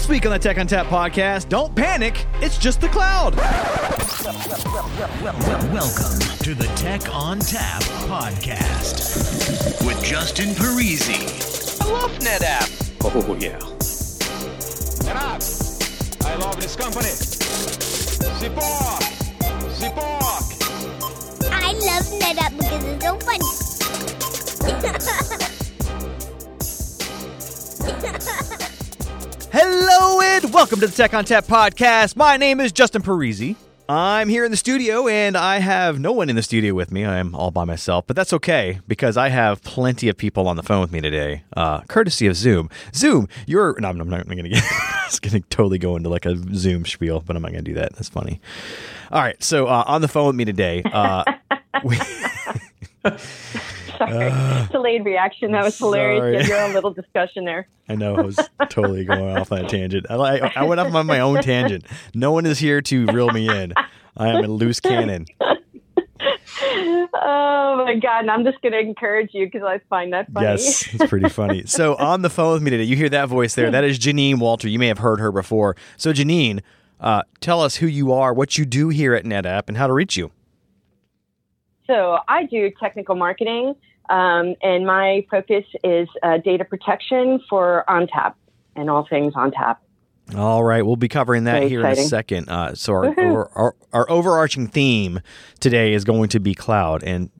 This week on the Tech ONTAP podcast, don't panic, it's just the cloud. Welcome to the Tech ONTAP podcast with Justin Parisi. I love NetApp. Oh, yeah. NetApp. I love this company. Support. Support. I love NetApp because it's so funny. Hello and welcome to the Tech ONTAP podcast. My name is Justin Parisi. I'm here in the studio and I have no one in the studio with me. I am all by myself, but that's okay because I have plenty of people on the phone with me today, uh, courtesy of Zoom. Zoom, you're. No, I'm not going to get. it's going to totally go into like a Zoom spiel, but I'm not going to do that. That's funny. All right. So uh, on the phone with me today, uh, we. Sorry. Delayed reaction. That was hilarious. had your own little discussion there. I know I was totally going off on a tangent. I, I, I went off on my own tangent. No one is here to reel me in. I am a loose cannon. Oh my god! And I'm just going to encourage you because I find that funny. Yes, it's pretty funny. So on the phone with me today, you hear that voice there. That is Janine Walter. You may have heard her before. So Janine, uh, tell us who you are, what you do here at NetApp, and how to reach you. So I do technical marketing, um, and my focus is uh, data protection for ONTAP and all things ONTAP. All right, we'll be covering that Very here in a second. Uh, so our, our, our our overarching theme today is going to be cloud, and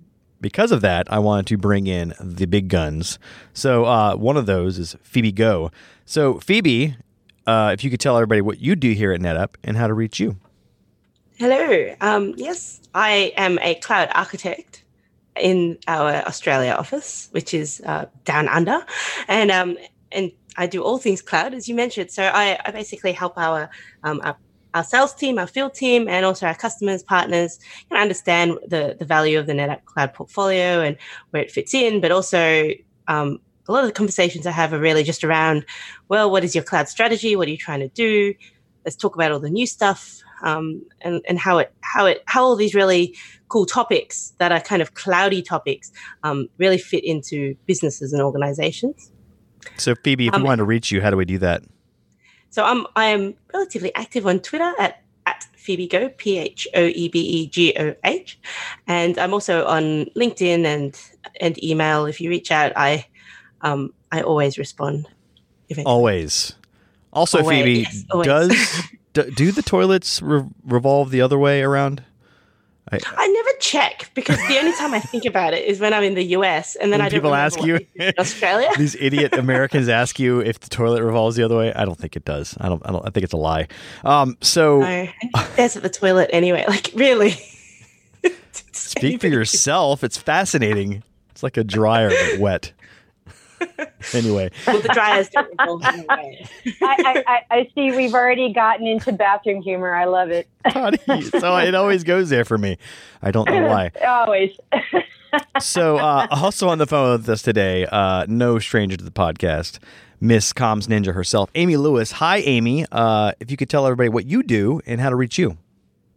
because of that, I wanted to bring in the big guns. So uh, one of those is Phoebe Goh. So Phoebe, uh, if you could tell everybody what you do here at NetApp and how to reach you. Hello. Um, yes, I am a cloud architect in our Australia office, which is uh, down under, and um, and I do all things cloud, as you mentioned. So I, I basically help our, um, our our sales team, our field team, and also our customers, partners, can understand the the value of the NetApp cloud portfolio and where it fits in, but also um, a lot of the conversations I have are really just around, well, what is your cloud strategy? What are you trying to do? Let's talk about all the new stuff um, and and how it how it how all these really cool topics that are kind of cloudy topics um, really fit into businesses and organizations. So Phoebe, if we Um, wanted to reach you, how do we do that? So I'm I am relatively active on Twitter at at Phoebe Goh P H O E B E G O H, and I'm also on LinkedIn and and email. If you reach out, I um, I always respond. eventually. Always. Also, Always, Phoebe, yes, always. does do, do the toilets re- revolve the other way around? I never check because the only time I think about it is when I'm in the US, and then I don't people ask you- Australia. These idiot Americans ask you if the toilet revolves the other way. I don't think it does. I don't. I don't. I think it's a lie. Um. So No, and at the toilet anyway? Like really? speak for yourself. It's fascinating. It's like a dryer but wet. anyway, Well, the dryers don't revolve in a way. I, I, I, I see we've already gotten into bathroom humor. I love it. So it always goes there for me. I don't know why. Always. So uh, also on the phone with us today, uh, no stranger to the podcast, Miss Comms Ninja herself, Amy Lewis. Hi, Amy. Uh, if you could tell everybody what you do and how to reach you.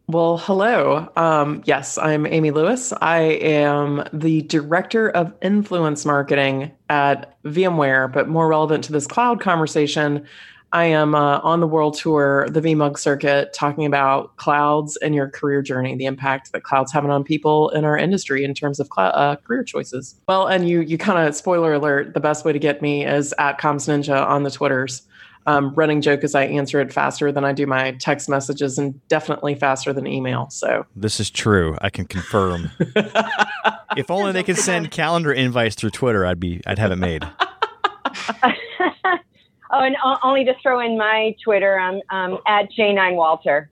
Well, hello. Um, yes, I'm Amy Lewis. I am the director of influence marketing at VMware, but more relevant to this cloud conversation, I am uh, on the world tour, the VMUG circuit, talking about clouds and your career journey, the impact that clouds having on people in our industry in terms of clou- uh, career choices. Well, and you, you kind of spoiler alert. The best way to get me is at Comms Ninja on the Twitters. Um, running joke is I answer it faster than I do my text messages, and definitely faster than email. So This is true. I can confirm. if only they could send calendar invites through Twitter, I'd be I'd have it made. Oh, and o- only to throw in my Twitter, I'm um, at J9Walter.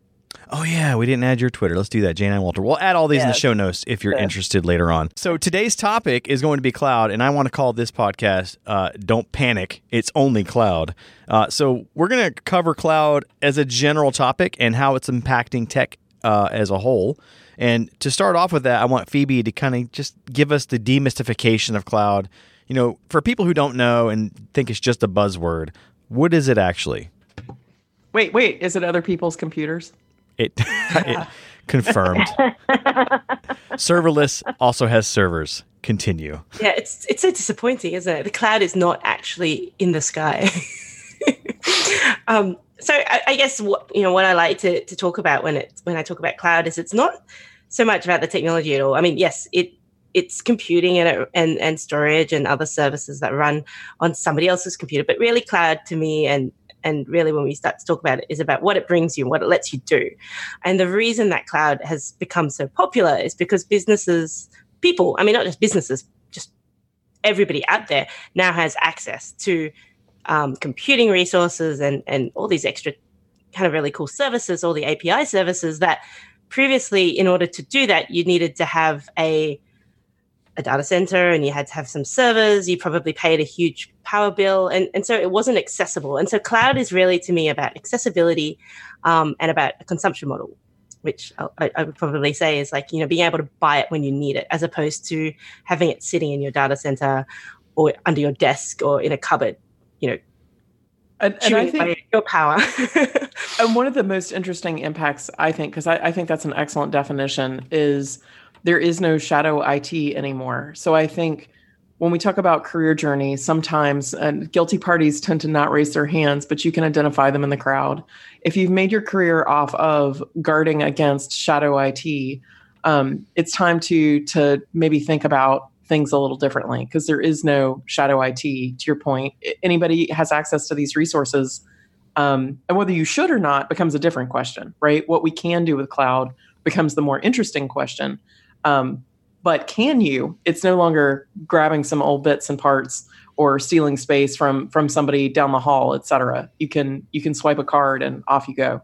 Oh yeah, we didn't add your Twitter. Let's do that. Jane and Walter. We'll add all these in the show notes if you're Yes. interested later on. So today's topic is going to be cloud, and I want to call this podcast uh, "Don't Panic, It's Only Cloud." Uh, so we're going to cover cloud as a general topic and how it's impacting tech uh, as a whole. And to start off with that, I want Phoebe to kind of just give us the demystification of cloud. You know, for people who don't know and think it's just a buzzword, what is it actually? wait, wait, is it other people's computers? It, it confirmed. Serverless also has servers. Continue. Yeah, it's it's so disappointing, isn't it? The cloud is not actually in the sky. Um, so I, I, guess what you know what I like to, to talk about when it when I talk about cloud is it's not so much about the technology at all. I mean, yes, it it's computing and and and storage and other services that run on somebody else's computer, but really cloud to me and and really when we start to talk about it is about what it brings you and what it lets you do. And the reason that cloud has become so popular is because businesses, people, I mean not just businesses, just everybody out there now has access to um, computing resources and and all these extra kind of really cool services, all the API services that previously, in order to do that, you needed to have a a data center and you had to have some servers. You probably paid a huge power bill, and and so it wasn't accessible. And so cloud is really to me about accessibility um, and about a consumption model which I, I, would probably say is like you know being able to buy it when you need it as opposed to having it sitting in your data center or under your desk or in a cupboard you know, and, and I think your power. and one of the most interesting impacts, I think, because I, I think that's an excellent definition, is there is no shadow IT anymore. So I think when we talk about career journey, sometimes guilty parties tend to not raise their hands, but you can identify them in the crowd. If you've made your career off of guarding against shadow IT, um, it's time to to maybe think about things a little differently because there is no shadow IT. To your point, anybody has access to these resources, um, and whether you should or not becomes a different question, right? What we can do with cloud becomes the more interesting question. Um, but can you? It's no longer grabbing some old bits and parts or stealing space from from somebody down the hall, et cetera. You can you can swipe a card and off you go.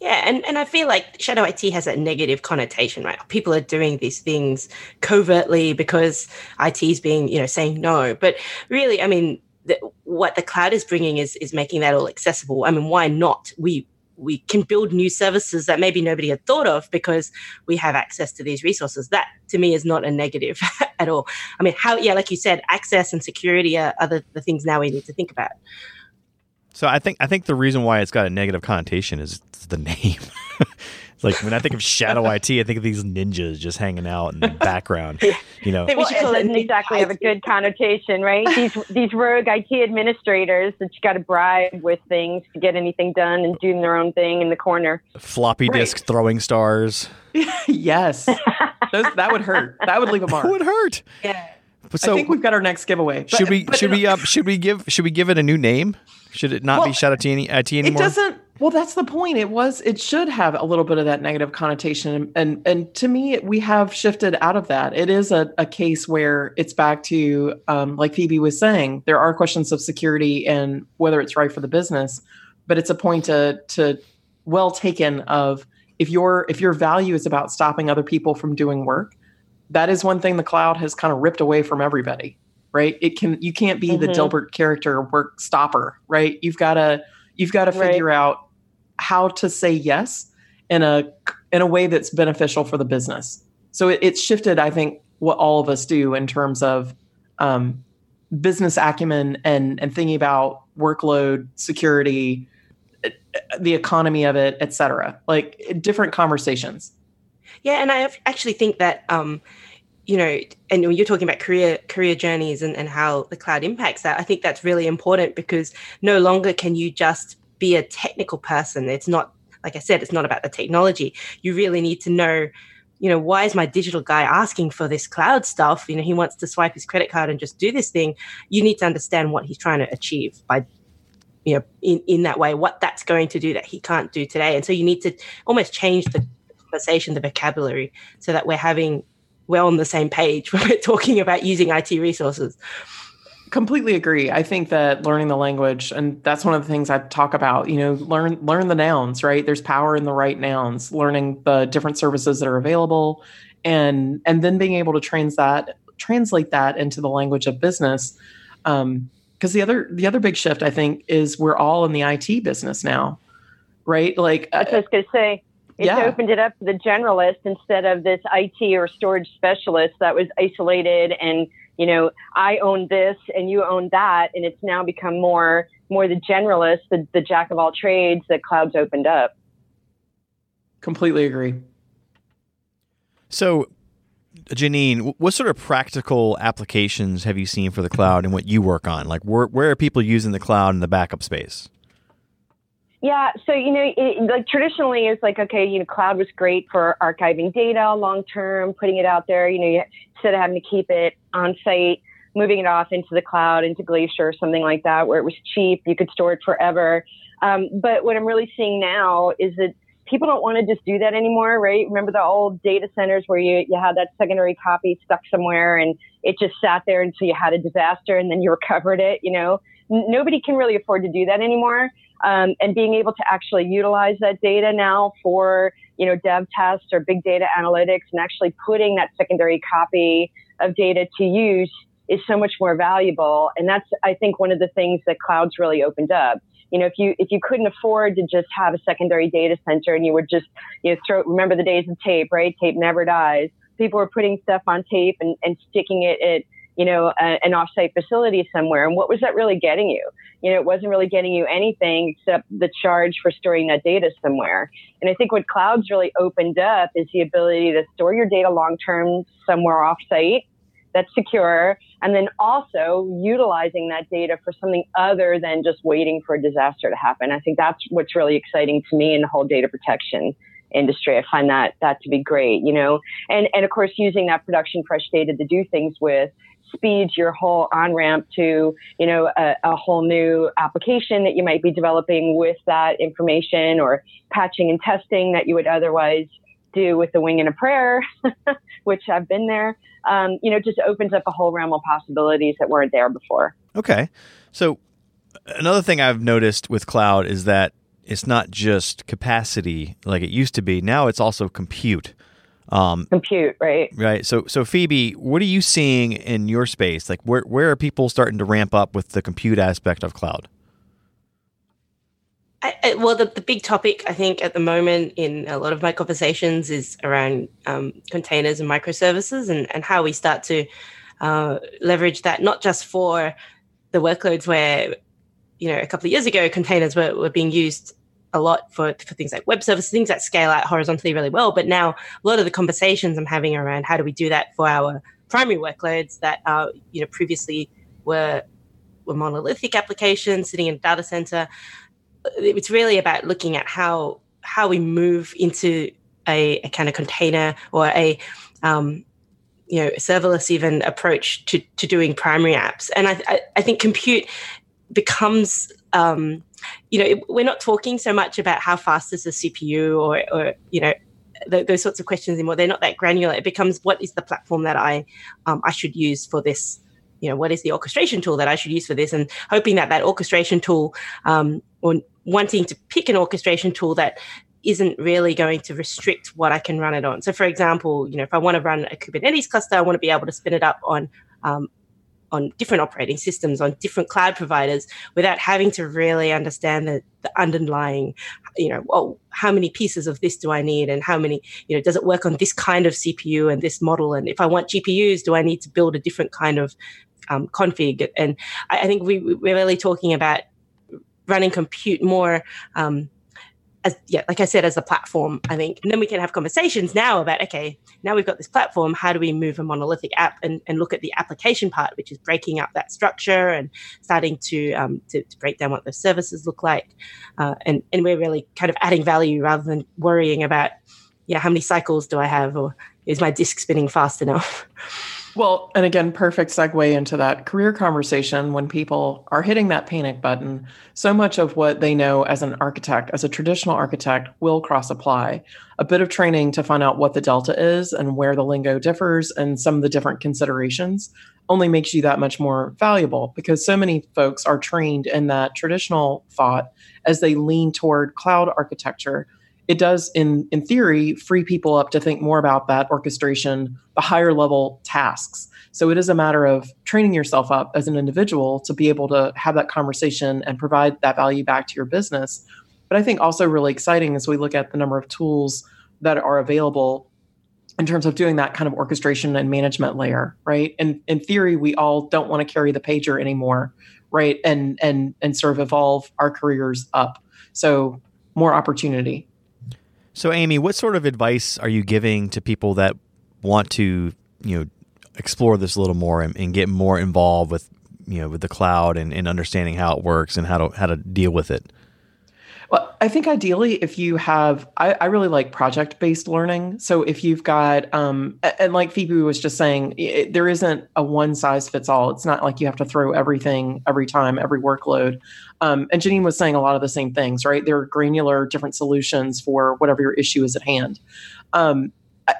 Yeah, and, and I feel like shadow IT has a negative connotation, right? People are doing these things covertly because IT is being, you know, saying no. But really, I mean, the, what the cloud is bringing is is making that all accessible. I mean, why not? We we can build new services that maybe nobody had thought of because we have access to these resources. That to me is not a negative at all. I mean, how yeah, like you said, access and security are, are the, the things now we need to think about. So I think I think the reason why it's got a negative connotation is the name. like when I think of Shadow IT, I think of these ninjas just hanging out in the background. You know, well, it doesn't exactly have a good connotation, right? These these rogue IT administrators that you got to bribe with things to get anything done and doing their own thing in the corner. Floppy right. disk throwing stars. yes, Those, that would hurt. That would leave a mark. That would hurt. Yeah. So, I think we've got our next giveaway. But, should we should we uh, should we give should we give it a new name? Should it not well, be Shadow IT anymore? It doesn't. Well, that's the point. It was. It should have a little bit of that negative connotation, and and to me, we have shifted out of that. It is a, a case where it's back to, um, like Phoebe was saying, there are questions of security and whether it's right for the business, but it's a point to to well taken of if your if your value is about stopping other people from doing work, that is one thing the cloud has kind of ripped away from everybody. Right? It can you can't be mm-hmm. the Dilbert character work stopper. Right? You've got to you've got to figure right. out how to say yes in a in a way that's beneficial for the business. So it, it's shifted, I think, what all of us do in terms of um, business acumen and and thinking about workload, security, the economy of it, et cetera. Like different conversations. Yeah, and I actually think that um, you know, and when you're talking about career career journeys and, and how the cloud impacts that, I think that's really important because no longer can you just be a technical person. It's not, like I said, it's not about the technology. You really need to know, you know, why is my digital guy asking for this cloud stuff? You know, he wants to swipe his credit card and just do this thing. You need to understand what he's trying to achieve by you know in, in that way what that's going to do that he can't do today and so you need to almost change the conversation the vocabulary so that we're having we're on the same page when we're talking about using it resources completely agree. I think that learning the language, and that's one of the things I talk about. You know, learn learn the nouns. Right, there's power in the right nouns. Learning the different services that are available, and and then being able to trans that translate that into the language of business. Um, because the other the other big shift I think is we're all in the IT business now, right? Like I was going to say. It's yeah. opened it up to the generalist instead of this IT or storage specialist that was isolated and you know, I own this and you own that, and it's now become more more the generalist, the, the jack of all trades that clouds opened up. Completely agree. So, Janine, what sort of practical applications have you seen for the cloud and what you work on? Like, where, where are people using the cloud in the backup space? Yeah, so you know, it, like traditionally, it's like okay, you know, cloud was great for archiving data long term, putting it out there. You know, instead of having to keep it on site, moving it off into the cloud, into Glacier or something like that, where it was cheap, you could store it forever. Um, but what I'm really seeing now is that people don't want to just do that anymore, right? Remember the old data centers where you, you had that secondary copy stuck somewhere and it just sat there until you had a disaster and then you recovered it, you know? Nobody can really afford to do that anymore. Um, and being able to actually utilize that data now for, you know, dev tests or big data analytics and actually putting that secondary copy of data to use is so much more valuable. And that's, I think, one of the things that clouds really opened up you know, if you if you couldn't afford to just have a secondary data center and you would just you know throw remember the days of tape, right? Tape never dies. People were putting stuff on tape and, and sticking it at you know a, an offsite facility somewhere. And what was that really getting you? You know, it wasn't really getting you anything except the charge for storing that data somewhere. And I think what clouds really opened up is the ability to store your data long term somewhere offsite that's secure, and then also utilizing that data for something other than just waiting for a disaster to happen. I think that's what's really exciting to me in the whole data protection industry. I find that that to be great, you know, and and of course using that production fresh data to do things with speeds your whole on ramp to you know a, a, whole new application that you might be developing with that information or patching and testing that you would otherwise do with a wing and a prayer, which I've been there um, you know, just opens up a whole realm of possibilities that weren't there before. Okay. So another thing I've noticed with cloud is that it's not just capacity like it used to be. Now it's also compute. Um, compute, right? Right. So, so Phoebe, what are you seeing in your space? Like, where where are people starting to ramp up with the compute aspect of cloud? I, I, well, the, the big topic I think at the moment in a lot of my conversations is around um, containers and microservices and, and how we start to uh, leverage that not just for the workloads where, you know, a couple of years ago containers were, were being used a lot for, for things like web services, things that scale out horizontally really well. But now a lot of the conversations I'm having around how do we do that for our primary workloads that are, you know, previously were were monolithic applications sitting in a data center it's really about looking at how how we move into a, a kind of container or a um, you know serverless even approach to to doing primary apps and i i, I think compute becomes um, you know we're not talking so much about how fast is the cpu or or you know those sorts of questions anymore. They're not that granular. It becomes what is the platform that i um, i should use for this? You know what is the orchestration tool that i should use for this? And hoping that that orchestration tool um, or wanting to pick an orchestration tool that isn't really going to restrict what I can run it on. So, for example, you know, if I want to run a Kubernetes cluster, I want to be able to spin it up on um, on different operating systems, on different cloud providers, without having to really understand the, the underlying, you know, well, how many pieces of this do I need, and how many, you know, does it work on this kind of CPU and this model, and if I want GPUs, do I need to build a different kind of um, config? And I, I think we, we're really talking about running compute more um, as yeah, like I said, as a platform, I think, and then we can have conversations now about okay, now we've got this platform. How do we move a monolithic app and, and look at the application part, which is breaking up that structure and starting to um, to, to, break down what those services look like, uh, and and we're really kind of adding value rather than worrying about yeah, how many cycles do I have or is my disk spinning fast enough? Well, and again, perfect segue into that career conversation when people are hitting that panic button. So much of what they know as an architect, as a traditional architect, will cross apply. A bit of training to find out what the delta is and where the lingo differs and some of the different considerations only makes you that much more valuable because so many folks are trained in that traditional thought as they lean toward cloud architecture it does in in theory free people up to think more about that orchestration the higher level tasks. So it is a matter of training yourself up as an individual to be able to have that conversation and provide that value back to your business. But i think also really exciting as we look at the number of tools that are available in terms of doing that kind of orchestration and management layer right? And in theory we all don't want to carry the pager anymore right? And and and sort of evolve our careers up. So more opportunity so, Amy, what sort of advice are you giving to people that want to, you know, explore this a little more and, and get more involved with, you know, with the cloud and, and understanding how it works and how to how to deal with it? Well, I think ideally, if you have, I, I really like project based learning. So if you've got, um, and like Phoebe was just saying, it, there isn't a one size fits all. It's not like you have to throw everything every time, every workload. Um, and Janine was saying a lot of the same things, right? There are granular, different solutions for whatever your issue is at hand. Um,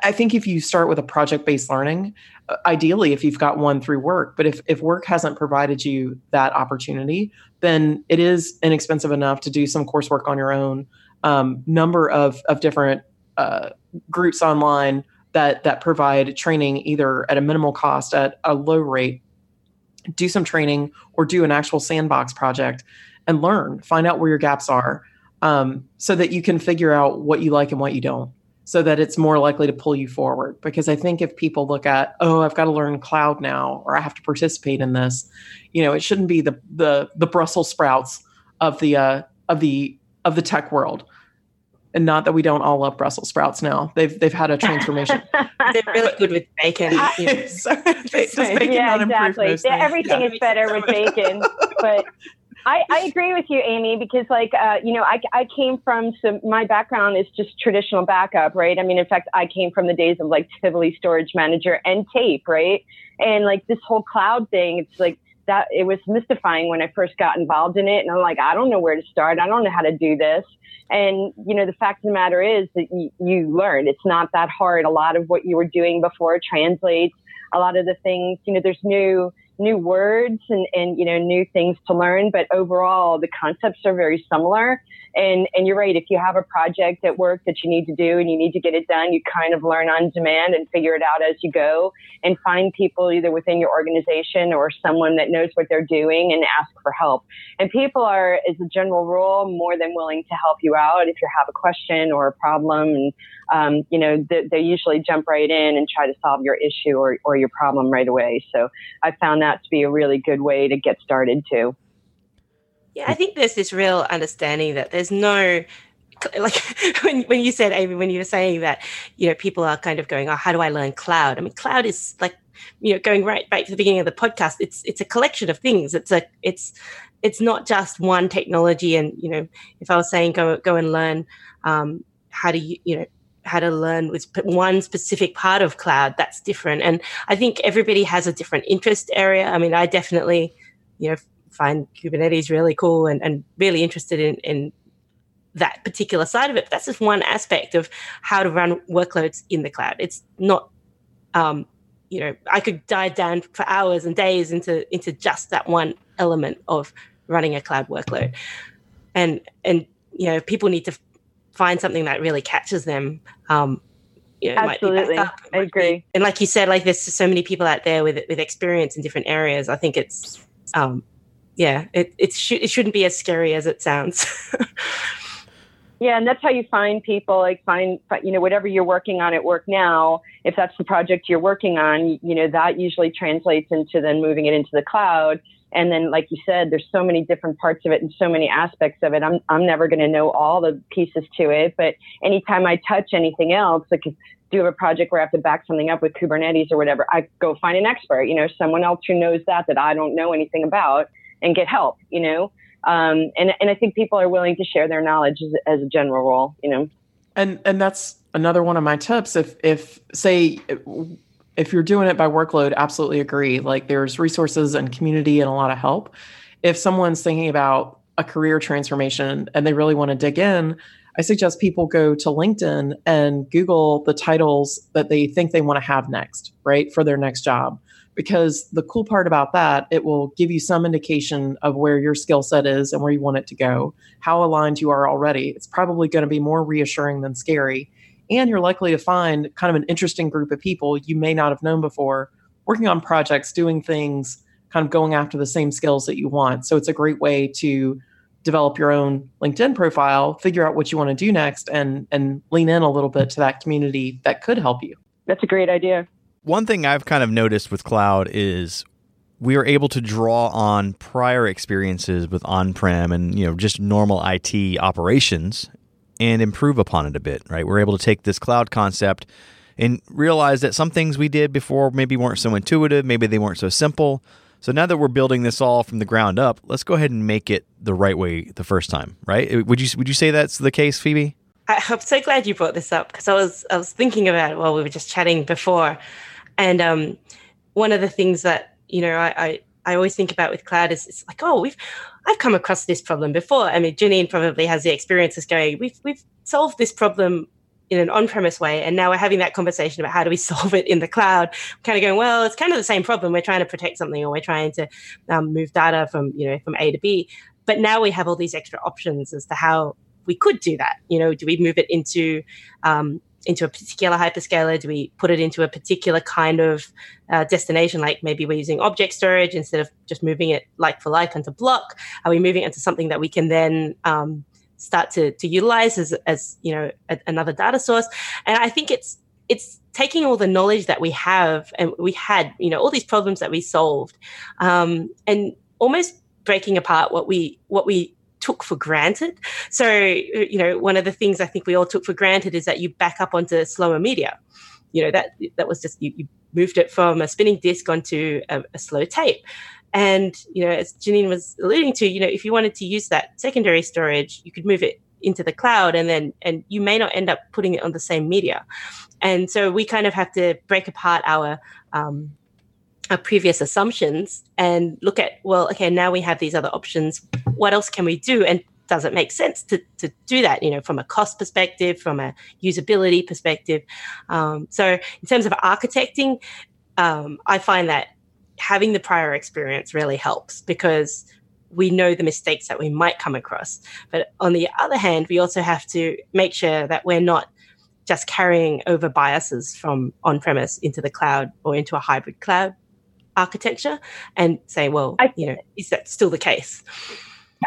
I think if you start with a project based learning, uh, ideally, if you've got one through work, but if, if work hasn't provided you that opportunity, then it is inexpensive enough to do some coursework on your own. Um, number of, of different uh, groups online that, that provide training either at a minimal cost at a low rate. Do some training or do an actual sandbox project and learn, find out where your gaps are um, so that you can figure out what you like and what you don't so that it's more likely to pull you forward. Because I think if people look at, oh, I've got to learn cloud now, or I have to participate in this, you know, it shouldn't be the the the Brussels sprouts of the uh, of the of the tech world. And not that we don't all love Brussels sprouts now. They've they've had a transformation. They're really good with bacon. You know. so, does bacon yeah, not improve exactly. Yeah, everything Yeah. is better with bacon, but I, I agree with you, Amy, because like uh, you know, I, I came from some. My background is just traditional backup, right? I mean, in fact, I came from the days of like Tivoli Storage Manager and tape, right? And like this whole cloud thing, it's like that. It was mystifying when I first got involved in it, and I'm like, I don't know where to start. I don't know how to do this. And you know, the fact of the matter is that you, you learn. It's not that hard. A lot of what you were doing before translates. A lot of the things, you know, there's new new words and, and you know new things to learn but overall the concepts are very similar. And and you're right if you have a project at work that you need to do and you need to get it done you kind of learn on demand and figure it out as you go and find people either within your organization or someone that knows what they're doing and ask for help. And people are as a general rule more than willing to help you out if you have a question or a problem and um, you know they, they usually jump right in and try to solve your issue or, or your problem right away so i found that to be a really good way to get started too Yeah, I think there's this real understanding that there's no like when when you said Amy, when you were saying that, you know, people are kind of going, Oh, how do I learn cloud? I mean, cloud is like, you know, going right back to the beginning of the podcast, it's it's a collection of things. It's a it's it's not just one technology. And, you know, if I was saying go go and learn um how to you you know how to learn with one specific part of cloud that's different. And i think everybody has a different interest area. I mean i definitely you know find kubernetes really cool and, and really interested in, in that particular side of it. But that's just one aspect of how to run workloads in the cloud. It's not um, you know i could dive down for hours and days into into just that one element of running a cloud workload. And and you know people need to find something that really catches them um you know, it might be Absolutely. backup, I might be- agree. and like you said like there's so many people out there with with experience in different areas i think it's um yeah it it, sh- it shouldn't be as scary as it sounds Yeah, and that's how you find people. Like find, you know, whatever you're working on at work now. If that's the project you're working on, you know, that usually translates into then moving it into the cloud. And then, like you said, there's so many different parts of it and so many aspects of it. I'm I'm never going to know all the pieces to it, but anytime I touch anything else, like do have a project where I have to back something up with Kubernetes or whatever, I go find an expert. You know, someone else who knows that that I don't know anything about, and get help. You know. Um, and, and I think people are willing to share their knowledge as, as a general rule, you know. and and that's another one of my tips if if say if you're doing it by workload absolutely agree. Like there's resources and community and a lot of help. If someone's thinking about a career transformation and they really want to dig in i suggest people go to linkedin and google the titles that they think they want to have next right for their next job. Because the cool part about that it will give you some indication of where your skill set is and where you want it to go how aligned you are already. It's probably going to be more reassuring than scary and you're likely to find kind of an interesting group of people you may not have known before working on projects doing things kind of going after the same skills that you want so it's a great way to develop your own linkedin profile figure out what you want to do next and and lean in a little bit to that community that could help you That's a great idea. One thing I've kind of noticed with cloud is we are able to draw on prior experiences with on-prem and you know just normal IT operations and improve upon it a bit, right? We're able to take this cloud concept and realize that some things we did before maybe weren't so intuitive, maybe they weren't so simple. So now that we're building this all from the ground up, let's go ahead and make it the right way the first time, right? Would you would you say that's the case, Phoebe? I'm so glad you brought this up because I was I was thinking about it while we were just chatting before, and um, one of the things that you know I, I, I always think about with cloud is it's like oh we've I've come across this problem before. I mean Janine probably has the experience of going we've we've solved this problem in an on-premise way and now we're having that conversation about how do we solve it in the cloud kind of going well it's kind of the same problem we're trying to protect something or we're trying to um, move data from you know from a to b but now we have all these extra options as to how we could do that. You know, do we move it into um, into a particular hyperscaler? Do we put it into a particular kind of uh, destination? Like maybe we're using object storage instead of just moving it like for like onto block. Are we moving it into something that we can then um, start to to utilize as as you know a, another data source? And I think it's it's taking all the knowledge that we have and we had, you know, all these problems that we solved, um, and almost breaking apart what we what we took for granted. So, you know, one of the things I think we all took for granted is that you back up onto slower media. You know, that that was just you, you moved it from a spinning disk onto a, a slow tape. And, you know, as Janine was alluding to, you know, if you wanted to use that secondary storage, you could move it into the cloud and then and you may not end up putting it on the same media. And so we kind of have to break apart our um, our previous assumptions and look at well okay now we have these other options. What else can we do? And does it make sense to, to do that you know from a cost perspective from a usability perspective? Um, so in terms of architecting um, i find that having the prior experience really helps because we know the mistakes that we might come across. But on the other hand we also have to make sure that we're not just carrying over biases from on premise into the cloud or into a hybrid cloud architecture and say, well, I, you know, is that still the case?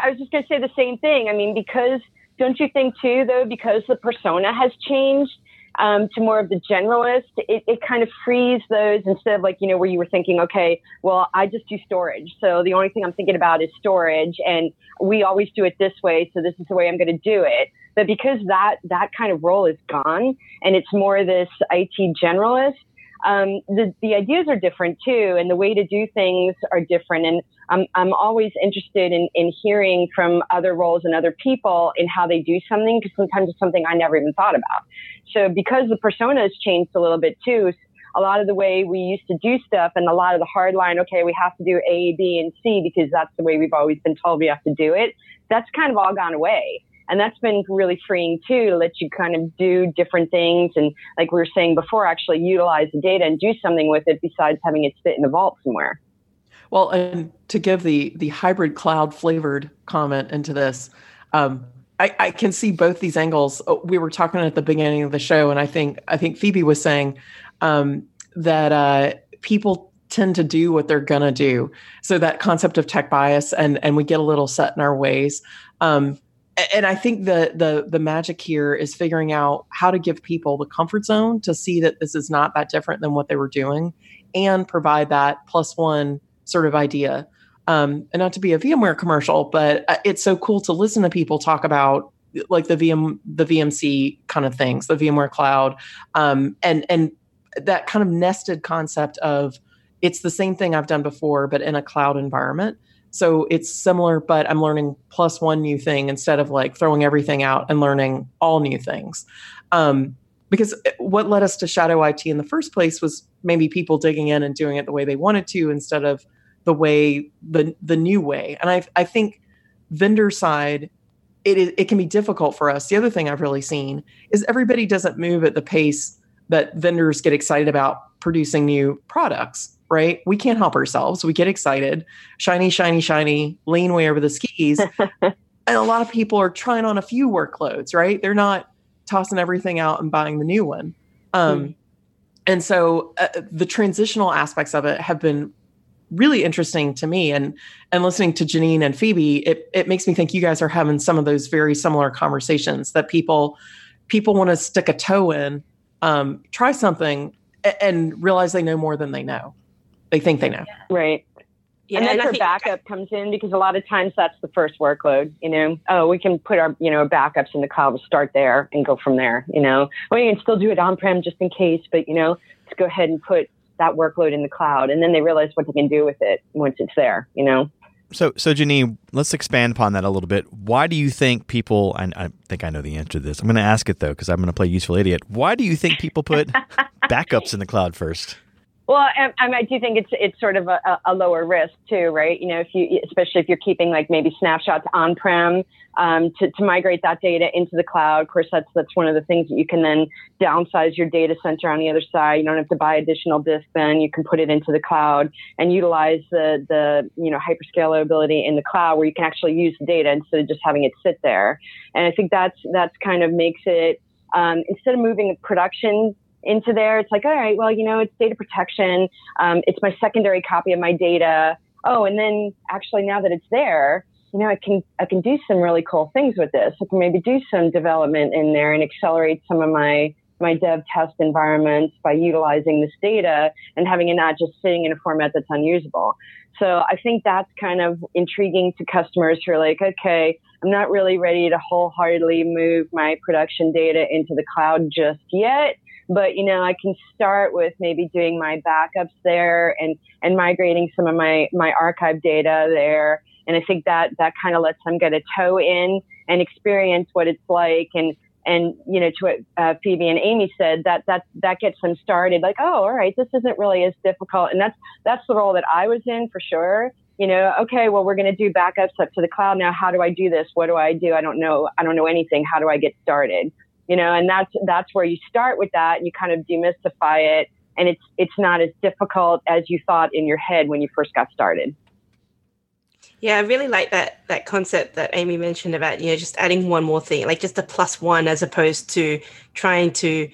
I was just going to say the same thing. I mean, because don't you think too, though, because the persona has changed um, to more of the generalist, it, it kind of frees those instead of like, you know, where you were thinking, okay, well, I just do storage. So the only thing I'm thinking about is storage and we always do it this way. So this is the way I'm going to do it. But because that, that kind of role is gone and it's more this IT generalist, um, the, the ideas are different too, and the way to do things are different. And I'm, I'm always interested in, in hearing from other roles and other people in how they do something, because sometimes it's something I never even thought about. So because the persona has changed a little bit too, a lot of the way we used to do stuff and a lot of the hard line, okay, we have to do A, B, and C because that's the way we've always been told we have to do it. That's kind of all gone away. And that's been really freeing too, to let you kind of do different things. And like we were saying before, actually utilize the data and do something with it besides having it sit in a vault somewhere. Well, and to give the the hybrid cloud flavored comment into this, um, I, I, can see both these angles. Oh, we were talking at the beginning of the show, and I think I think Phoebe was saying um, that uh, people tend to do what they're gonna do. So that concept of tech bias, and and we get a little set in our ways. Um, and I think the the the magic here is figuring out how to give people the comfort zone to see that this is not that different than what they were doing, and provide that plus one sort of idea. Um, and not to be a VMware commercial, but uh, it's so cool to listen to people talk about like the VM the VMC kind of things, the VMware Cloud, um, and and that kind of nested concept of it's the same thing I've done before, but in a cloud environment. So it's similar, but I'm learning plus one new thing instead of like throwing everything out and learning all new things. Um, because what led us to shadow IT in the first place was maybe people digging in and doing it the way they wanted to instead of the way the the new way. And I I think vendor side it it can be difficult for us. The other thing I've really seen is everybody doesn't move at the pace that vendors get excited about producing new products right? We can't help ourselves. We get excited, shiny, shiny, shiny, lean way over the skis. and a lot of people are trying on a few workloads, right? They're not tossing everything out and buying the new one. Um, mm. And so uh, the transitional aspects of it have been really interesting to me. And and listening to Janine and Phoebe, it it makes me think you guys are having some of those very similar conversations that people people want to stick a toe in, um, try something, and realize they know more than they know. They think they know. Right. Yeah, and then and where backup comes in because a lot of times that's the first workload. You know, oh, we can put our you know backups in the cloud. We'll start there and go from there. You know, well, you can still do it on prem just in case, but you know, let's go ahead and put that workload in the cloud, and then they realize what they can do with it once it's there. You know. So, so Janine, let's expand upon that a little bit. Why do you think people? And I think I know the answer to this. I'm going to ask it though because I'm going to play useful idiot. Why do you think people put backups in the cloud first? Well, I, I do think it's it's sort of a, a, lower risk too, right? You know, if you especially if you're keeping like maybe snapshots on prem um, to to migrate that data into the cloud. Of course, that's that's one of the things that you can then downsize your data center on the other side. You don't have to buy additional disk. Then you can put it into the cloud and utilize the the you know hyperscalability in the cloud where you can actually use the data instead of just having it sit there. And I think that's that's kind of makes it um, instead of moving production into there. It's like, all right, well, you know, it's data protection. Um, it's my secondary copy of my data. Oh, and then actually now that it's there, you know, I can I can do some really cool things with this. I can maybe do some development in there and accelerate some of my my dev test environments by utilizing this data and having it not just sitting in a format that's unusable. So I think that's kind of intriguing to customers who are like, okay, I'm not really ready to wholeheartedly move my production data into the cloud just yet but you know i can start with maybe doing my backups there and and migrating some of my my archive data there. And i think that that kind of lets them get a toe in and experience what it's like. And and you know to what uh, phoebe and amy said that that that gets them started like oh all right this isn't really as difficult. And that's that's the role that i was in for sure. You know okay well we're going to do backups up to the cloud now. How do i do this? What do i do? I don't know i don't know anything. How do i get started you know, and that's that's where you start with that and you kind of demystify it and it's it's not as difficult as you thought in your head when you first got started. Yeah, I really like that that concept that Amy mentioned about, you know, just adding one more thing, like just a plus one as opposed to trying to,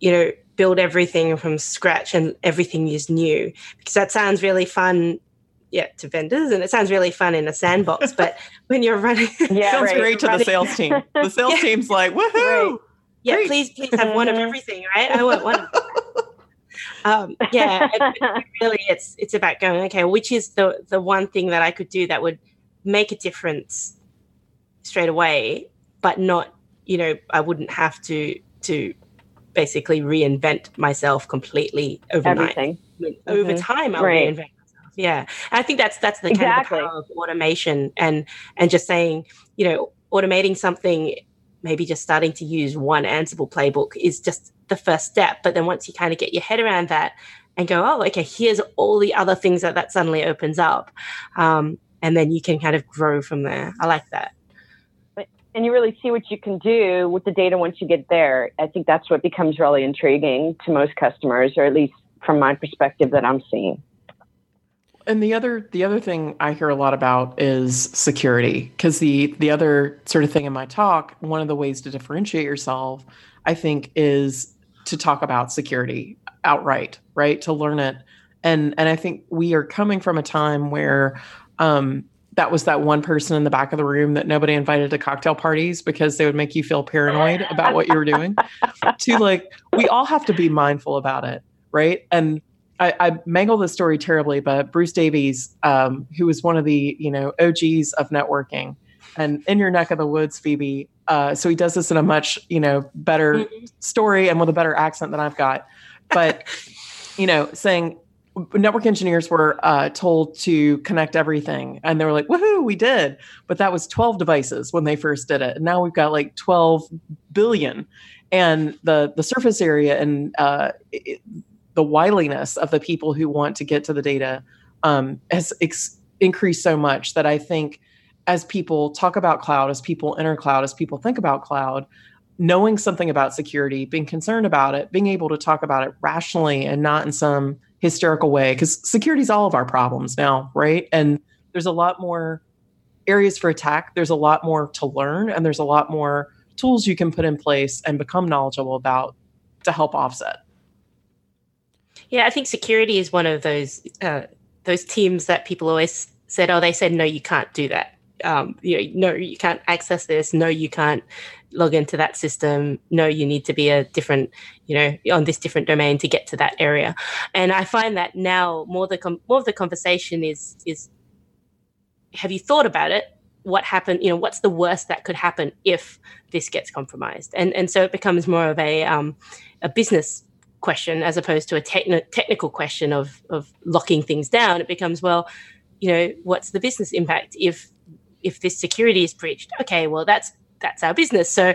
you know, build everything from scratch and everything is new. Because that sounds really fun yeah to vendors and it sounds really fun in a sandbox but when you're running yeah sounds right. great to running, the sales team the sales yeah. team's like woohoo right yeah, Great. please, please have one of everything, right? I want one of um, yeah, really, it's it's about going. Okay, which is the the one thing that I could do that would make a difference straight away, but not, you know, I wouldn't have to to basically reinvent myself completely overnight. Everything. I mean, mm-hmm. Over time, I'll right. reinvent myself. Yeah, and I think that's that's the kind exactly. of, the power of automation and and just saying, you know, automating something maybe just starting to use one Ansible playbook is just the first step. But then once you kind of get your head around that and go, oh, okay, here's all the other things that that suddenly opens up. Um, and then you can kind of grow from there. I like that. And you really see what you can do with the data once you get there. I think that's what becomes really intriguing to most customers, or at least from my perspective that I'm seeing and the other the other thing I hear a lot about is security because the the other sort of thing in my talk, one of the ways to differentiate yourself, I think, is to talk about security outright, right? To learn it, and and I think we are coming from a time where. Um, that was that one person in the back of the room that nobody invited to cocktail parties because they would make you feel paranoid about what you were doing. to like, we all have to be mindful about it, right? And I, I mangle the story terribly, but Bruce Davie, um, who was one of the you know OGs of networking, and in your neck of the woods, Phoebe. Uh, so he does this in a much you know better mm-hmm. story and with a better accent than I've got. But you know, saying network engineers were uh, told to connect everything, and they were like, "Woohoo, we did!" But that was 12 devices when they first did it. And now we've got like 12 billion, and the the surface area and uh, it, the wiliness of the people who want to get to the data um, has ex- increased so much that I think as people talk about cloud, as people enter cloud, as people think about cloud, knowing something about security, being concerned about it, being able to talk about it rationally and not in some hysterical way, because security is all of our problems now, right? And there's a lot more areas for attack. There's a lot more to learn, and there's a lot more tools you can put in place and become knowledgeable about to help offset. Yeah, I think security is one of those uh, those teams that people always said, "Oh, they said no, you can't do that. Um, you know, no, you can't access this. No, you can't log into that system. No, you need to be a different, you know, on this different domain to get to that area." And I find that now more the com- more of the conversation is is have you thought about it? What happened? You know, what's the worst that could happen if this gets compromised? And and so it becomes more of a um, a business question as opposed to a techni- technical question of of locking things down. It becomes well, you know, what's the business impact if if this security is breached? Okay, well that's that's our business. So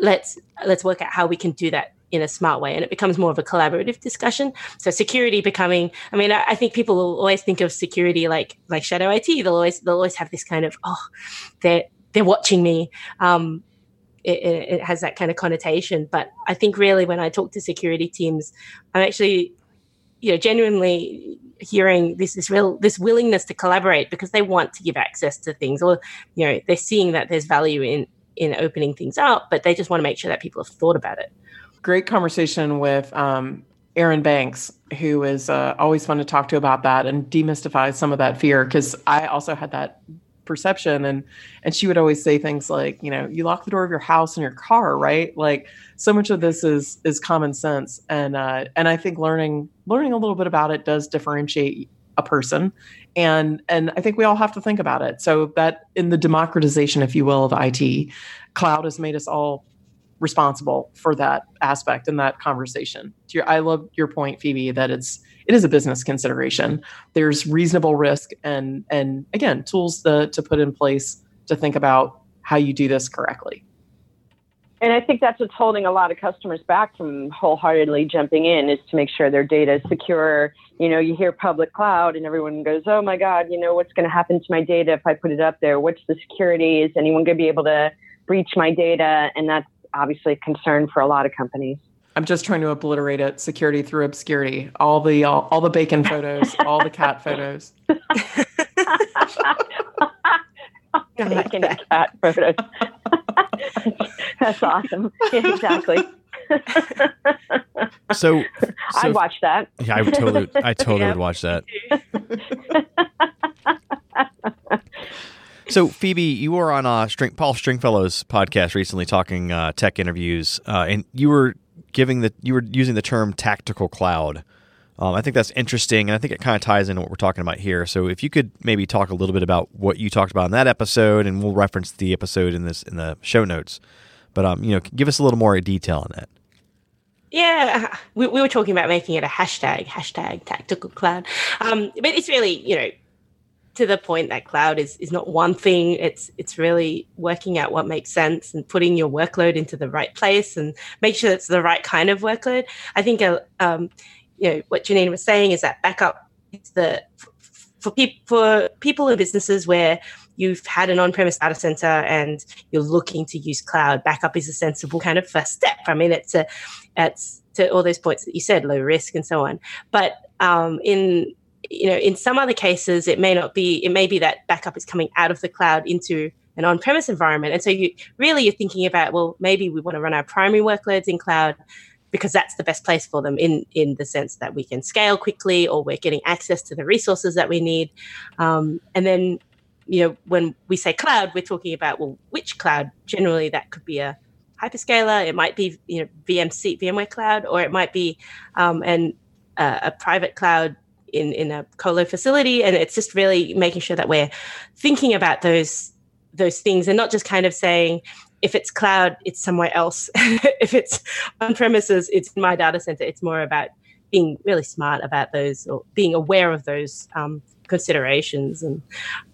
let's let's work out how we can do that in a smart way and it becomes more of a collaborative discussion so security becoming i mean i, I think people will always think of security like like shadow it they'll always they'll always have this kind of oh they're they're watching me um it, it has that kind of connotation but i think really when i talk to security teams i'm actually you know genuinely hearing this this real this willingness to collaborate because they want to give access to things or you know they're seeing that there's value in in opening things up but they just want to make sure that people have thought about it great conversation with um, Erin Banks, who is uh, always fun to talk to about that and demystify some of that fear. Because I also had that perception, and and she would always say things like, you know, you lock the door of your house and your car, right? Like so much of this is is common sense, and uh, and I think learning learning a little bit about it does differentiate a person and and i think we all have to think about it so that in the democratization if you will of it cloud has made us all responsible for that aspect and that conversation. Your, I love your point, Phoebe, that it's it is a business consideration. There's reasonable risk and and again tools to, to put in place to think about how you do this correctly. And I think that's what's holding a lot of customers back from wholeheartedly jumping in is to make sure their data is secure. You know, you hear public cloud and everyone goes, oh my God, you know, what's going to happen to my data if I put it up there? What's the security? Is anyone going to be able to breach my data? And that's obviously a concern for a lot of companies. I'm just trying to obliterate it. Security through obscurity. All the all, all the bacon photos, all the cat photos. bacon and cat photos. That's awesome. Yeah, exactly. so, so I'd watch that. Yeah, I would totally, I totally yeah. would watch that. So, Phoebe, you were on uh, String, Paul Stringfellow's podcast recently, talking uh, tech interviews, uh, and you were giving the you were using the term tactical cloud. Um, I think that's interesting, and I think it kind of ties into what we're talking about here. So, if you could maybe talk a little bit about what you talked about in that episode, and we'll reference the episode in this in the show notes. But um, you know, give us a little more detail on that. Yeah, we, we were talking about making it a hashtag, hashtag tactical cloud. Um, but it's really, you know, to the point that cloud is is not one thing. It's it's really working out what makes sense and putting your workload into the right place and make sure it's the right kind of workload. I think uh, um, you know what janine was saying is that backup is the for people for people and businesses where you've had an on-premise data center and you're looking to use cloud backup is a sensible kind of first step. I mean it's a it's to all those points that you said low risk and so on. But um, in you know, in some other cases, it may not be, it may be that backup is coming out of the cloud into an on-premise environment. And so you really you're thinking about, well, maybe we want to run our primary workloads in cloud because that's the best place for them in in the sense that we can scale quickly or we're getting access to the resources that we need. Um, and then, you know, when we say cloud, we're talking about well, which cloud? Generally, that could be a hyperscaler. It might be you know VMC VMware cloud, or it might be um, an uh, a private cloud in in a colo facility and it's just really making sure that we're thinking about those those things and not just kind of saying if it's cloud it's somewhere else. If it's on premises it's my data center. It's more about being really smart about those or being aware of those um, considerations. And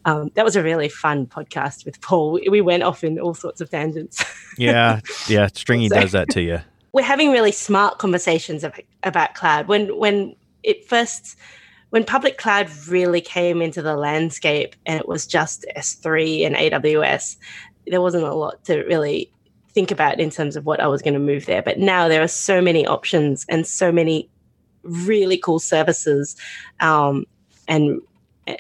um, that was a really fun podcast with paul. We went off in all sorts of tangents. Yeah yeah stringy so, does that to you. We're having really smart conversations about, about cloud. When when it first when public cloud really came into the landscape and it was just S3 and AWS, there wasn't a lot to really think about in terms of what I was going to move there. But now there are so many options and so many really cool services um, and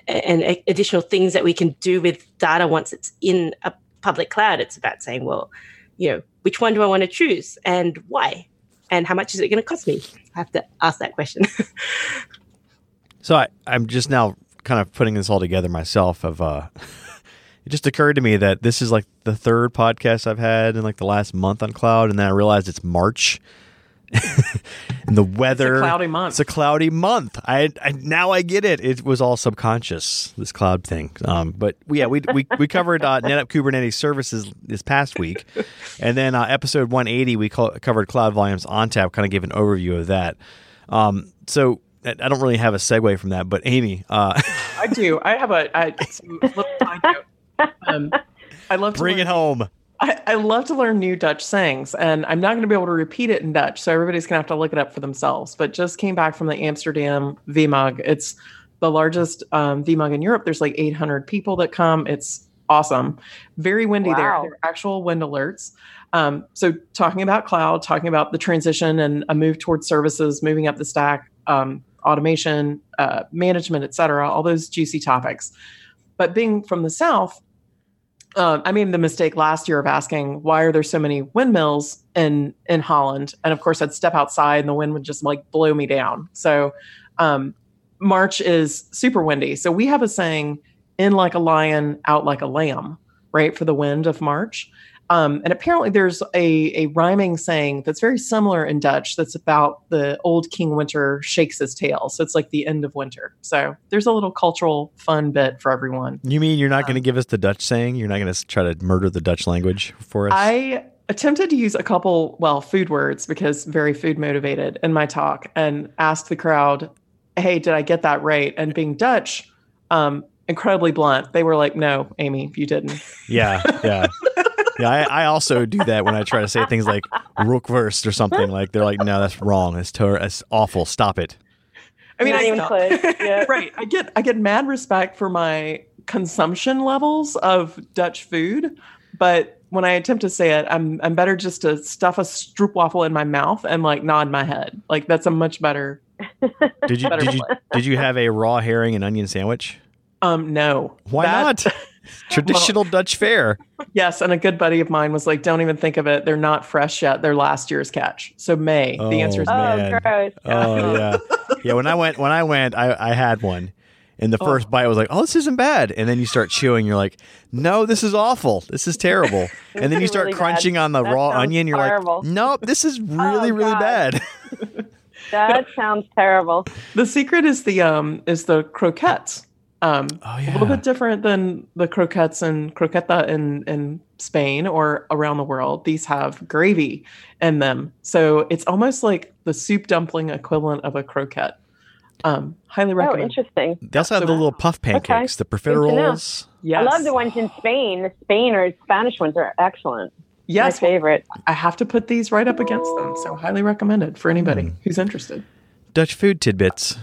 and additional things that we can do with data once it's in a public cloud. It's about saying, well, you know, which one do I want to choose and why? And how much is it going to cost me? I have to ask that question. So I, I'm just now kind of putting this all together myself. Of uh, it just occurred to me that this is like the third podcast I've had in like the last month on cloud, and then I realized it's March and the weather. It's a cloudy month. It's a cloudy month. I, I now I get it. It was all subconscious this cloud thing. Um, but yeah, we we we covered uh, NetApp Kubernetes services this past week, and then uh, episode 180 we call, covered Cloud Volumes ONTAP. Kind of gave an overview of that. Um, so I I don't really have a segue from that, but Amy, uh, I do. I have a I, some little side note. Um, I love to bring learn- it home. I, I love to learn new Dutch sayings, and I'm not going to be able to repeat it in Dutch, so everybody's going to have to look it up for themselves. But just came back from the Amsterdam VMUG. It's the largest um, VMUG in Europe. There's like 800 people that come. It's awesome. Very windy Wow. there. There are actual wind alerts. Um, so talking about cloud, talking about the transition and a move towards services, moving up the stack, um, automation, uh, management, et cetera, all those juicy topics. But being from the South, um, I made the mistake last year of asking why are there so many windmills in in Holland, and of course I'd step outside and the wind would just like blow me down. So um, March is super windy. So we have a saying, "In like a lion, out like a lamb," right for the wind of March. Um, and apparently there's a, a rhyming saying that's very similar in Dutch that's about the old King Winter shakes his tail. So it's like the end of winter. So there's a little cultural fun bit for everyone. You mean you're not going to Um, give us the Dutch saying? You're not going to try to murder the Dutch language for us? I attempted to use a couple, well, food words because very food motivated in my talk and asked the crowd, hey, did I get that right? And being Dutch, um, incredibly blunt, they were like, no, Amy, you didn't. Yeah, yeah. Yeah, I, I also do that when I try to say things like Rookworst or something. Like they're like, no, that's wrong. That's ter- that's awful. Stop it. I mean, Not I, even close. Yeah. right. I get I get mad respect for my consumption levels of Dutch food, but when I attempt to say it, I'm I'm better just to stuff a stroopwafel in my mouth and like nod my head. Like that's a much better. Did you Better did you did you have a raw herring and onion sandwich? Um, no. Why That- not? Traditional Dutch fare. Yes, and a good buddy of mine was like, "Don't even think of it. They're not fresh yet. They're last year's catch." So May. Oh. the answer is May. Oh, Man. gross. Oh yeah, yeah. When I went, when I went, I, I had one, and the first bite was like, "Oh, this isn't bad," and then you start chewing, you're like, "No, this is awful. This is terrible." And then you start really bad. crunching on the That raw onion, you're horrible. like, "Nope, this is really, really bad." That sounds terrible. the secret is the um is the croquettes. Um, Oh a little bit different than the croquettes and croqueta in in Spain or around the world. These have gravy in them, so it's almost like the soup dumpling equivalent of a croquette. Um, highly recommended. Oh, interesting. They also have the little puff pancakes, the profiteroles. yes. I love the ones in Spain. The Spain or Spanish ones are excellent. Yes, My favorite. I have to put these right up against them. So highly recommended for anybody Hmm. who's interested. Dutch food tidbits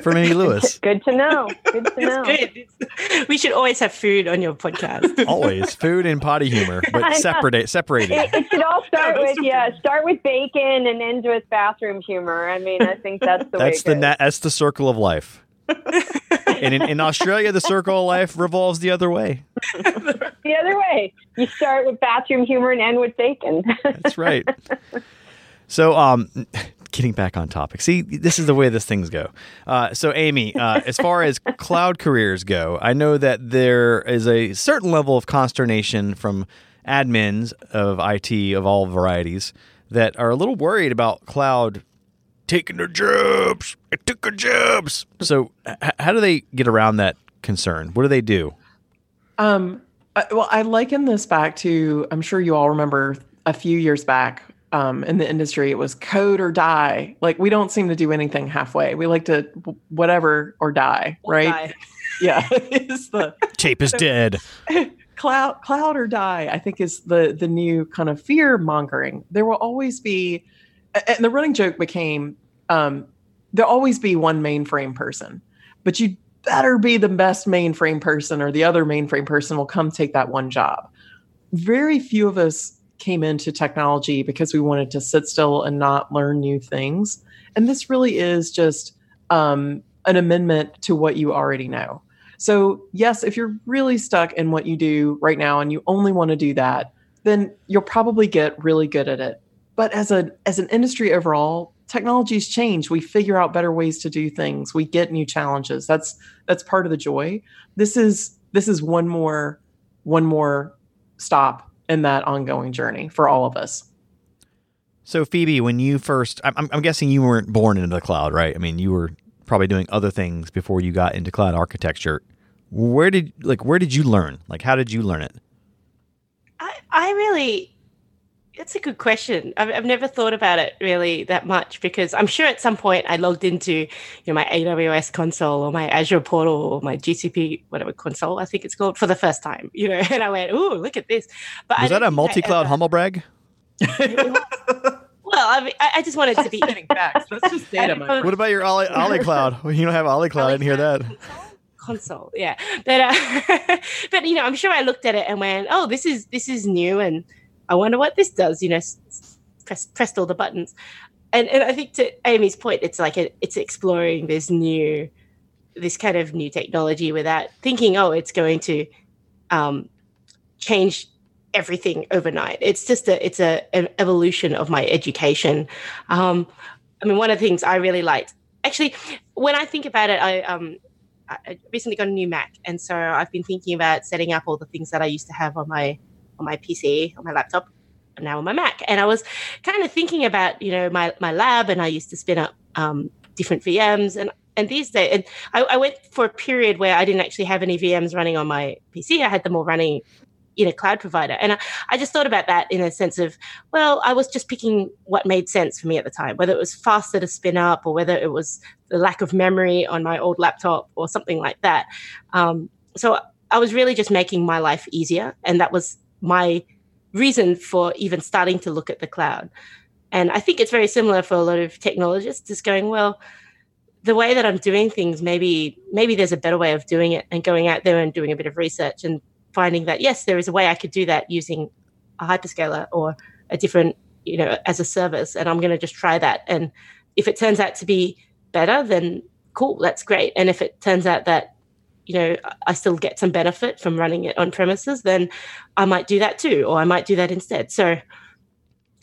from Amy Lewis. Good to know. Good to know. Good. We should always have food on your podcast. Always food and potty humor, but separate separated. It, it should all start those with are yeah, start with bacon and end with bathroom humor. I mean, I think that's the way That's it the goes. na- that's the circle of life. and in, in Australia, the circle of life revolves the other way. the other way. You start with bathroom humor and end with bacon. That's right. So, um, getting back on topic. See, this is the way this things go. Uh, so, Amy, uh, as far as cloud careers go, I know that there is a certain level of consternation from admins of IT of all varieties that are a little worried about cloud taking their jobs. It took our jobs. So, h- how do they get around that concern? What do they do? Um, well, I liken this back to, I'm sure you all remember a few years back um, in the industry, it was code or die. Like, we don't seem to do anything halfway. We like to whatever or die, right? Die. Yeah. is the Tape is dead. cloud, cloud or die, I think is the, the new kind of fear mongering. There will always be, and the running joke became, um, there'll always be one mainframe person, but you better be the best mainframe person or the other mainframe person will come take that one job. Very few of us came into technology because we wanted to sit still and not learn new things. And this really is just um, an amendment to what you already know. So, yes, if you're really stuck in what you do right now and you only want to do that, then you'll probably get really good at it. But as a as an industry overall, technologies change. We figure out better ways to do things. We get new challenges. That's that's part of the joy. This is this is one more one more stop in that ongoing journey for all of us. So Phoebe, when you first, I'm, I'm guessing you weren't born into the cloud, right? I mean, you were probably doing other things before you got into cloud architecture. Where did like where did you learn? Like how did you learn it? I, I really that's a good question. I've, I've never thought about it really that much because I'm sure at some point I logged into you know my AWS console or my Azure portal or my GCP whatever console I think it's called for the first time. You know, and I went, "Ooh, look at this!" But was that a multi-cloud ever... humble brag? Well, I, mean, I just wanted to be getting facts. That's just data. what about your Ali, Ali Cloud? You don't have Ali Cloud. I didn't hear that. Console, yeah, but uh, but you know, I'm sure I looked at it and went, "Oh, this is this is new," and I wonder what this does. You know, press, pressed all the buttons, and and I think to Amy's point, it's like a, it's exploring this new, this kind of new technology without thinking, oh, it's going to um, change everything overnight. It's just a it's a an evolution of my education. Um, I mean, one of the things I really liked, actually, when I think about it, I um I recently got a new Mac, and so I've been thinking about setting up all the things that I used to have on my on my PC, on my laptop, and now on my Mac. And I was kind of thinking about, you know, my, my lab, and I used to spin up um, different VMs. And, and these days, and I, I went for a period where I didn't actually have any VMs running on my PC. I had them all running in a cloud provider. And I, I, just thought about that in a sense of, well, I was just picking what made sense for me at the time, whether it was faster to spin up or whether it was the lack of memory on my old laptop or something like that. Um, so I was really just making my life easier. And that was my reason for even starting to look at the cloud. And I think it's very similar for a lot of technologists, just going, well, the way that I'm doing things, maybe maybe there's a better way of doing it, and going out there and doing a bit of research and finding that yes, there is a way I could do that using a hyperscaler or a different, you know, as a service, and I'm going to just try that. And if it turns out to be better, then cool, that's great. And if it turns out that you know I still get some benefit from running it on premises, then I might do that too, or I might do that instead. So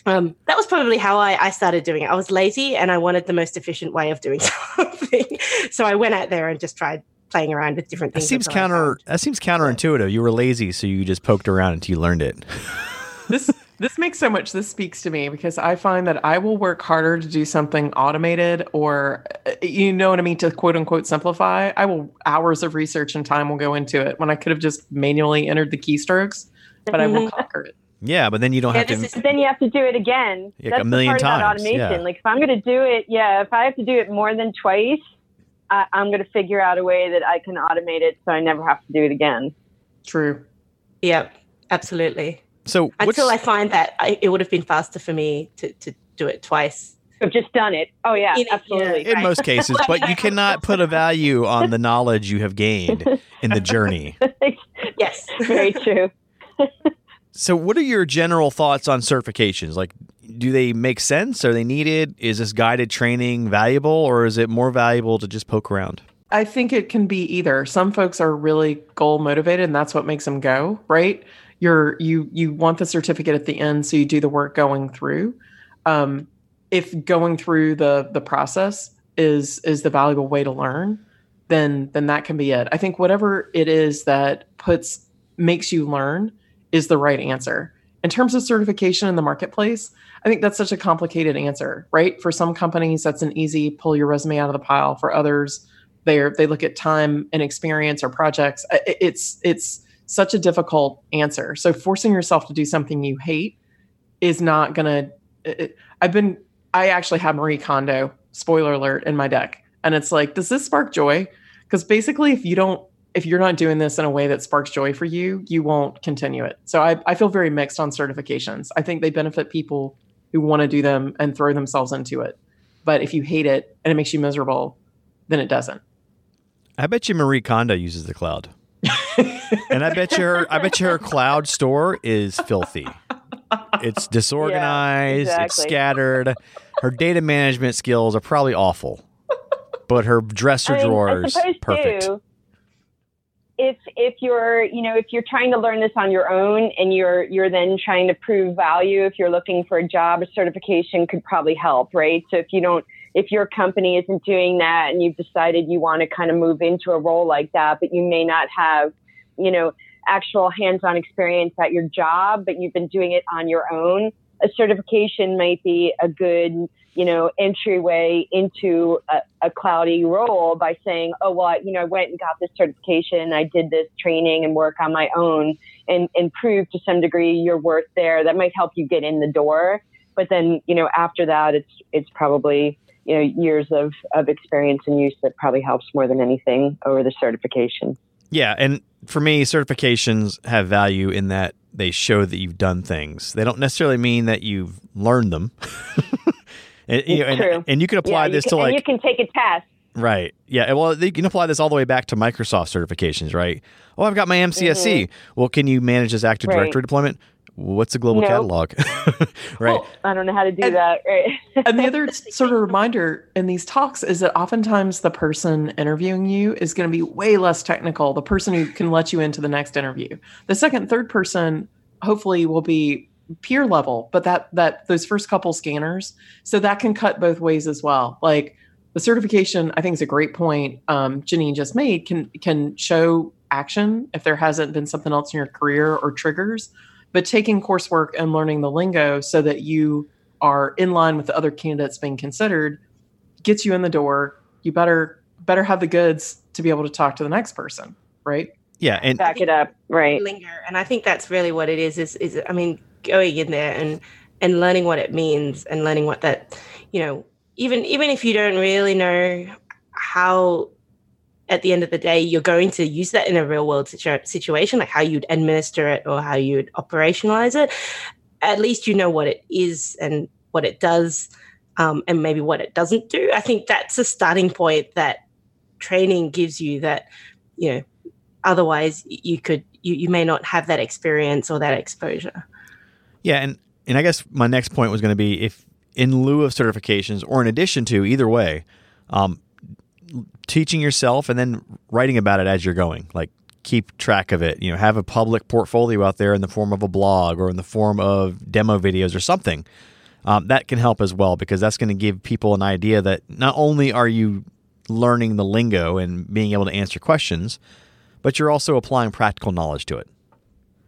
um, that was probably how I, I, started doing it. I was lazy and I wanted the most efficient way of doing something, so I went out there and just tried playing around with different things. That seems counter. That seems counterintuitive. You were lazy, so you just poked around until you learned it. this this makes so much. This speaks to me because I find that I will work harder to do something automated or, uh, you know what I mean, to quote unquote simplify. I will hours of research and time will go into it when I could have just manually entered the keystrokes, but I will mm-hmm. conquer it. Yeah, but then you don't yeah, have to. Is, then you have to do it again. Like That's a million the part times. About automation. Yeah. Like if I'm going to do it, yeah, if I have to do it more than twice, I, I'm going to figure out a way that I can automate it so I never have to do it again. True. Yep, absolutely. So until I find that I, it would have been faster for me to, to do it twice. I've just done it. Oh yeah, in, absolutely. In right. most cases, but you cannot put a value on the knowledge you have gained in the journey. yes, very true. so, what are your general thoughts on certifications? Like, do they make sense? Are they needed? Is this guided training valuable, or is it more valuable to just poke around? I think it can be either. Some folks are really goal motivated, and that's what makes them go right you're you you want the certificate at the end so you do the work going through. Um, if going through the the process is is the valuable way to learn then then that can be it. I think whatever it is that puts makes you learn is the right answer. In terms of certification in the marketplace i think that's such a complicated answer right? For some companies that's an easy pull your resume out of the pile. For others they they look at time and experience or projects. It's it's such a difficult answer. So forcing yourself to do something you hate is not going to. I've been, I actually have Marie Kondo, spoiler alert, in my deck. And it's like, does this spark joy? Because basically, if you don't, if you're not doing this in a way that sparks joy for you, you won't continue it. So I, I feel very mixed on certifications. I think they benefit people who want to do them and throw themselves into it. But if you hate it and it makes you miserable, then it doesn't. I bet you Marie Kondo uses the cloud and I bet your I bet your cloud store is filthy. It's disorganized, yeah, exactly. it's scattered. Her data management skills are probably awful. But her dresser I mean, drawers perfect. If if you're you know if you're trying to learn this on your own and you're you're then trying to prove value if you're looking for a job a certification could probably help right so if you don't if your company isn't doing that and you've decided you want to kind of move into a role like that, but you may not have, you know, actual hands-on experience at your job, but you've been doing it on your own, a certification might be a good you know, entryway into a, a, cloudy role by saying, oh, well, I, you know, I went and got this certification, I did this training and work on my own and, and prove to some degree your worth there. That might help you get in the door. But then, you know, after that, it's, it's probably, you know, years of, of experience and use that probably helps more than anything over the certification. Yeah. And for me, certifications have value in that they show that you've done things. They don't necessarily mean that you've learned them. And, you know, and, and, you can apply yeah, this can, to like you can take a test. Right. Yeah. Well, you can apply this all the way back to Microsoft certifications, right? Oh, I've got my MCSE. Mm-hmm. Well, can you manage this Active right. Directory deployment? What's a global nope. catalog? right. Well, I don't know how to do and, that. Right. and the other sort of reminder in these talks is that oftentimes the person interviewing you is going to be way less technical. The person who can let you into the next interview. The second, third person hopefully will be peer level, but that that those first couple scanners, so that can cut both ways as well. Like the certification, I think is a great point. Um, Janine just made can can show action if there hasn't been something else in your career or triggers, but taking coursework and learning the lingo so that you are in line with the other candidates being considered gets you in the door. You better better have the goods to be able to talk to the next person, right? Yeah, and back it up, right? Linger, and I think that's really what it is. Is is I mean, going in there and and learning what it means and learning what that you know even even if you don't really know how at the end of the day you're going to use that in a real world situ- situation like how you'd administer it or how you'd operationalize it. At least you know what it is and what it does um, and maybe what it doesn't do. I think that's a starting point that training gives you that you know otherwise you could you, you may not have that experience or that exposure. Yeah, and and I guess my next point was going to be if in lieu of certifications or in addition to either way, um, teaching yourself and then writing about it as you're going, like keep track of it. You know, have a public portfolio out there in the form of a blog or in the form of demo videos or something. Um, that can help as well because that's going to give people an idea that not only are you learning the lingo and being able to answer questions, but you're also applying practical knowledge to it.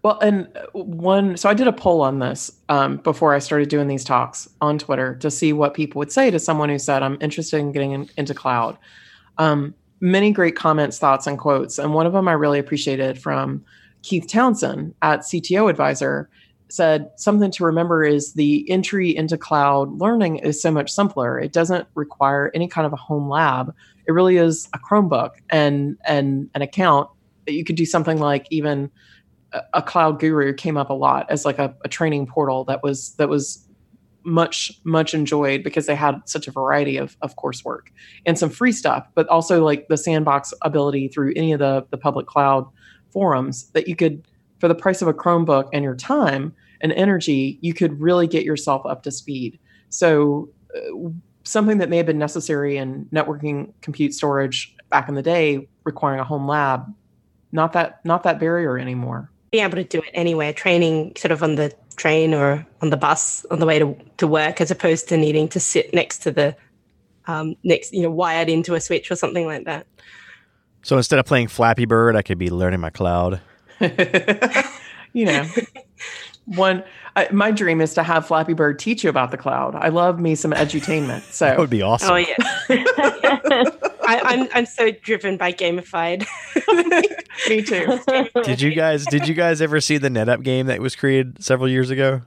Well, and one, so I did a poll on this um, before I started doing these talks on Twitter to see what people would say to someone who said, I'm interested in getting in, into cloud. Um, many great comments, thoughts, and quotes. And one of them I really appreciated from Keith Townsend at CTO Advisor said something to remember is the entry into cloud learning is so much simpler. It doesn't require any kind of a home lab. It really is a Chromebook and and an account that you could do something like even a cloud guru came up a lot as like a, a training portal that was that was much much enjoyed because they had such a variety of, of coursework and some free stuff but also like the sandbox ability through any of the the public cloud forums that you could for the price of a chromebook and your time and energy you could really get yourself up to speed. So uh, something that may have been necessary in networking compute storage back in the day requiring a home lab not that not that barrier anymore. Be able to do it anywhere, training sort of on the train or on the bus on the way to, to work, as opposed to needing to sit next to the um, next, you know, wired into a switch or something like that. So instead of playing Flappy Bird, I could be learning my cloud. you know, one I, my dream is to have Flappy Bird teach you about the cloud. I love me some edutainment. So that would be awesome. Oh yeah. I, am I'm, I'm so driven by gamified. me too. Did you guys did you guys ever see the NetApp game that was created several years ago?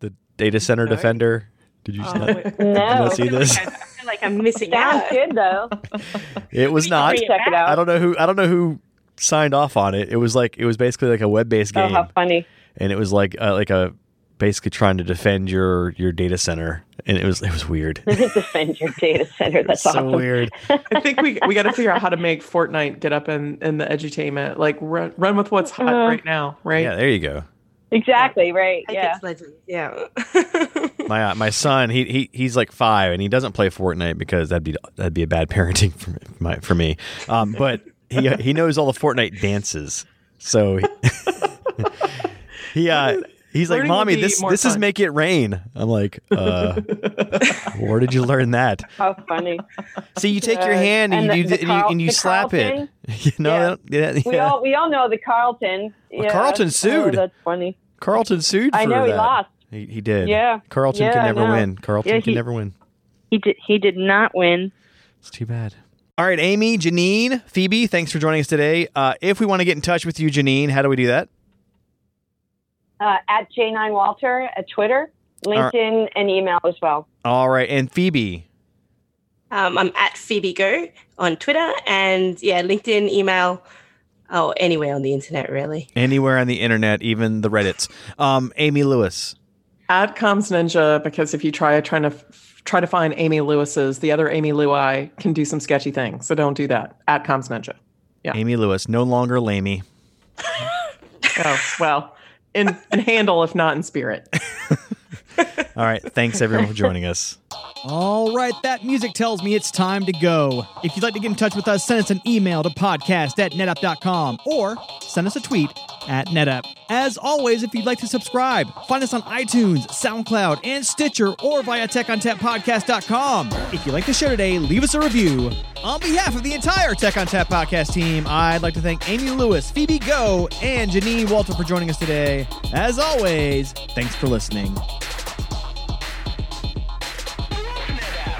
The Data Center no. Defender. Did you, oh, not, no. did you not see this? I feel like I'm missing Sounds out. good though. It was not. Check it out. I don't know who I don't know who signed off on it. It was like it was basically like a web based game. Oh, how funny! And it was like uh, like a basically trying to defend your your data center, and it was it was weird. defend your data center. That's so awesome. weird. I think we we got to figure out how to make Fortnite get up in in the edutainment. Like run run with what's hot Uh, right now, right? Yeah, there you go. Exactly right. Yeah. Yeah. My uh, my son, he he he's like five, and he doesn't play Fortnite because that'd be that'd be a bad parenting for my for me. Um, but he he knows all the Fortnite dances, so he, he uh. He's like, Learning would "Mommy, be this more this is make it rain." I'm like, uh, "Where did you learn that?" How funny. See, you take your Uh, hand and, and you the- do the and you, Carl- and you slap Carlton? it. You know, Yeah. that- yeah, We all we all know the Carlton. Yeah. Carlton Oh, sued. that's funny. Carlton sued for I know he that. lost. He, he did. Yeah. Carlton Yeah, can never win. Carlton Yeah, can never win. He did. He did not win. It's too bad. All right, Amy, Janine, Phoebe, thanks for joining us today. Uh, if we want to get in touch with you, Janine, how do we do that? Uh, at J9 Walter at Twitter, right. LinkedIn, and email as well. All right, and Phoebe. Um, I'm at Phoebe Goh on Twitter and yeah, LinkedIn, email, oh, anywhere on the internet, really. Anywhere on the internet, even the Reddits. Um, Amy Lewis. At Comms Ninja, because if you try trying to f- try to find Amy Lewis's, the other Amy Lewi can do some sketchy things. So don't do that. At Comms Ninja. Yeah. Amy Lewis, no longer Lamey. Oh well, in in handle if not in spirit. All right, thanks everyone for joining us. All right, that music tells me it's time to go. If you'd like to get in touch with us, send us an email to podcast at netapp.com or send us a tweet at netapp. As always, if you'd like to subscribe, find us on iTunes, SoundCloud, and Stitcher or via techontappodcast.com. If you like the show today, leave us a review. On behalf of the entire Tech ONTAP podcast team, I'd like to thank Amy Lewis, Phoebe Goh, and Janine Walter for joining us today. As always, thanks for listening.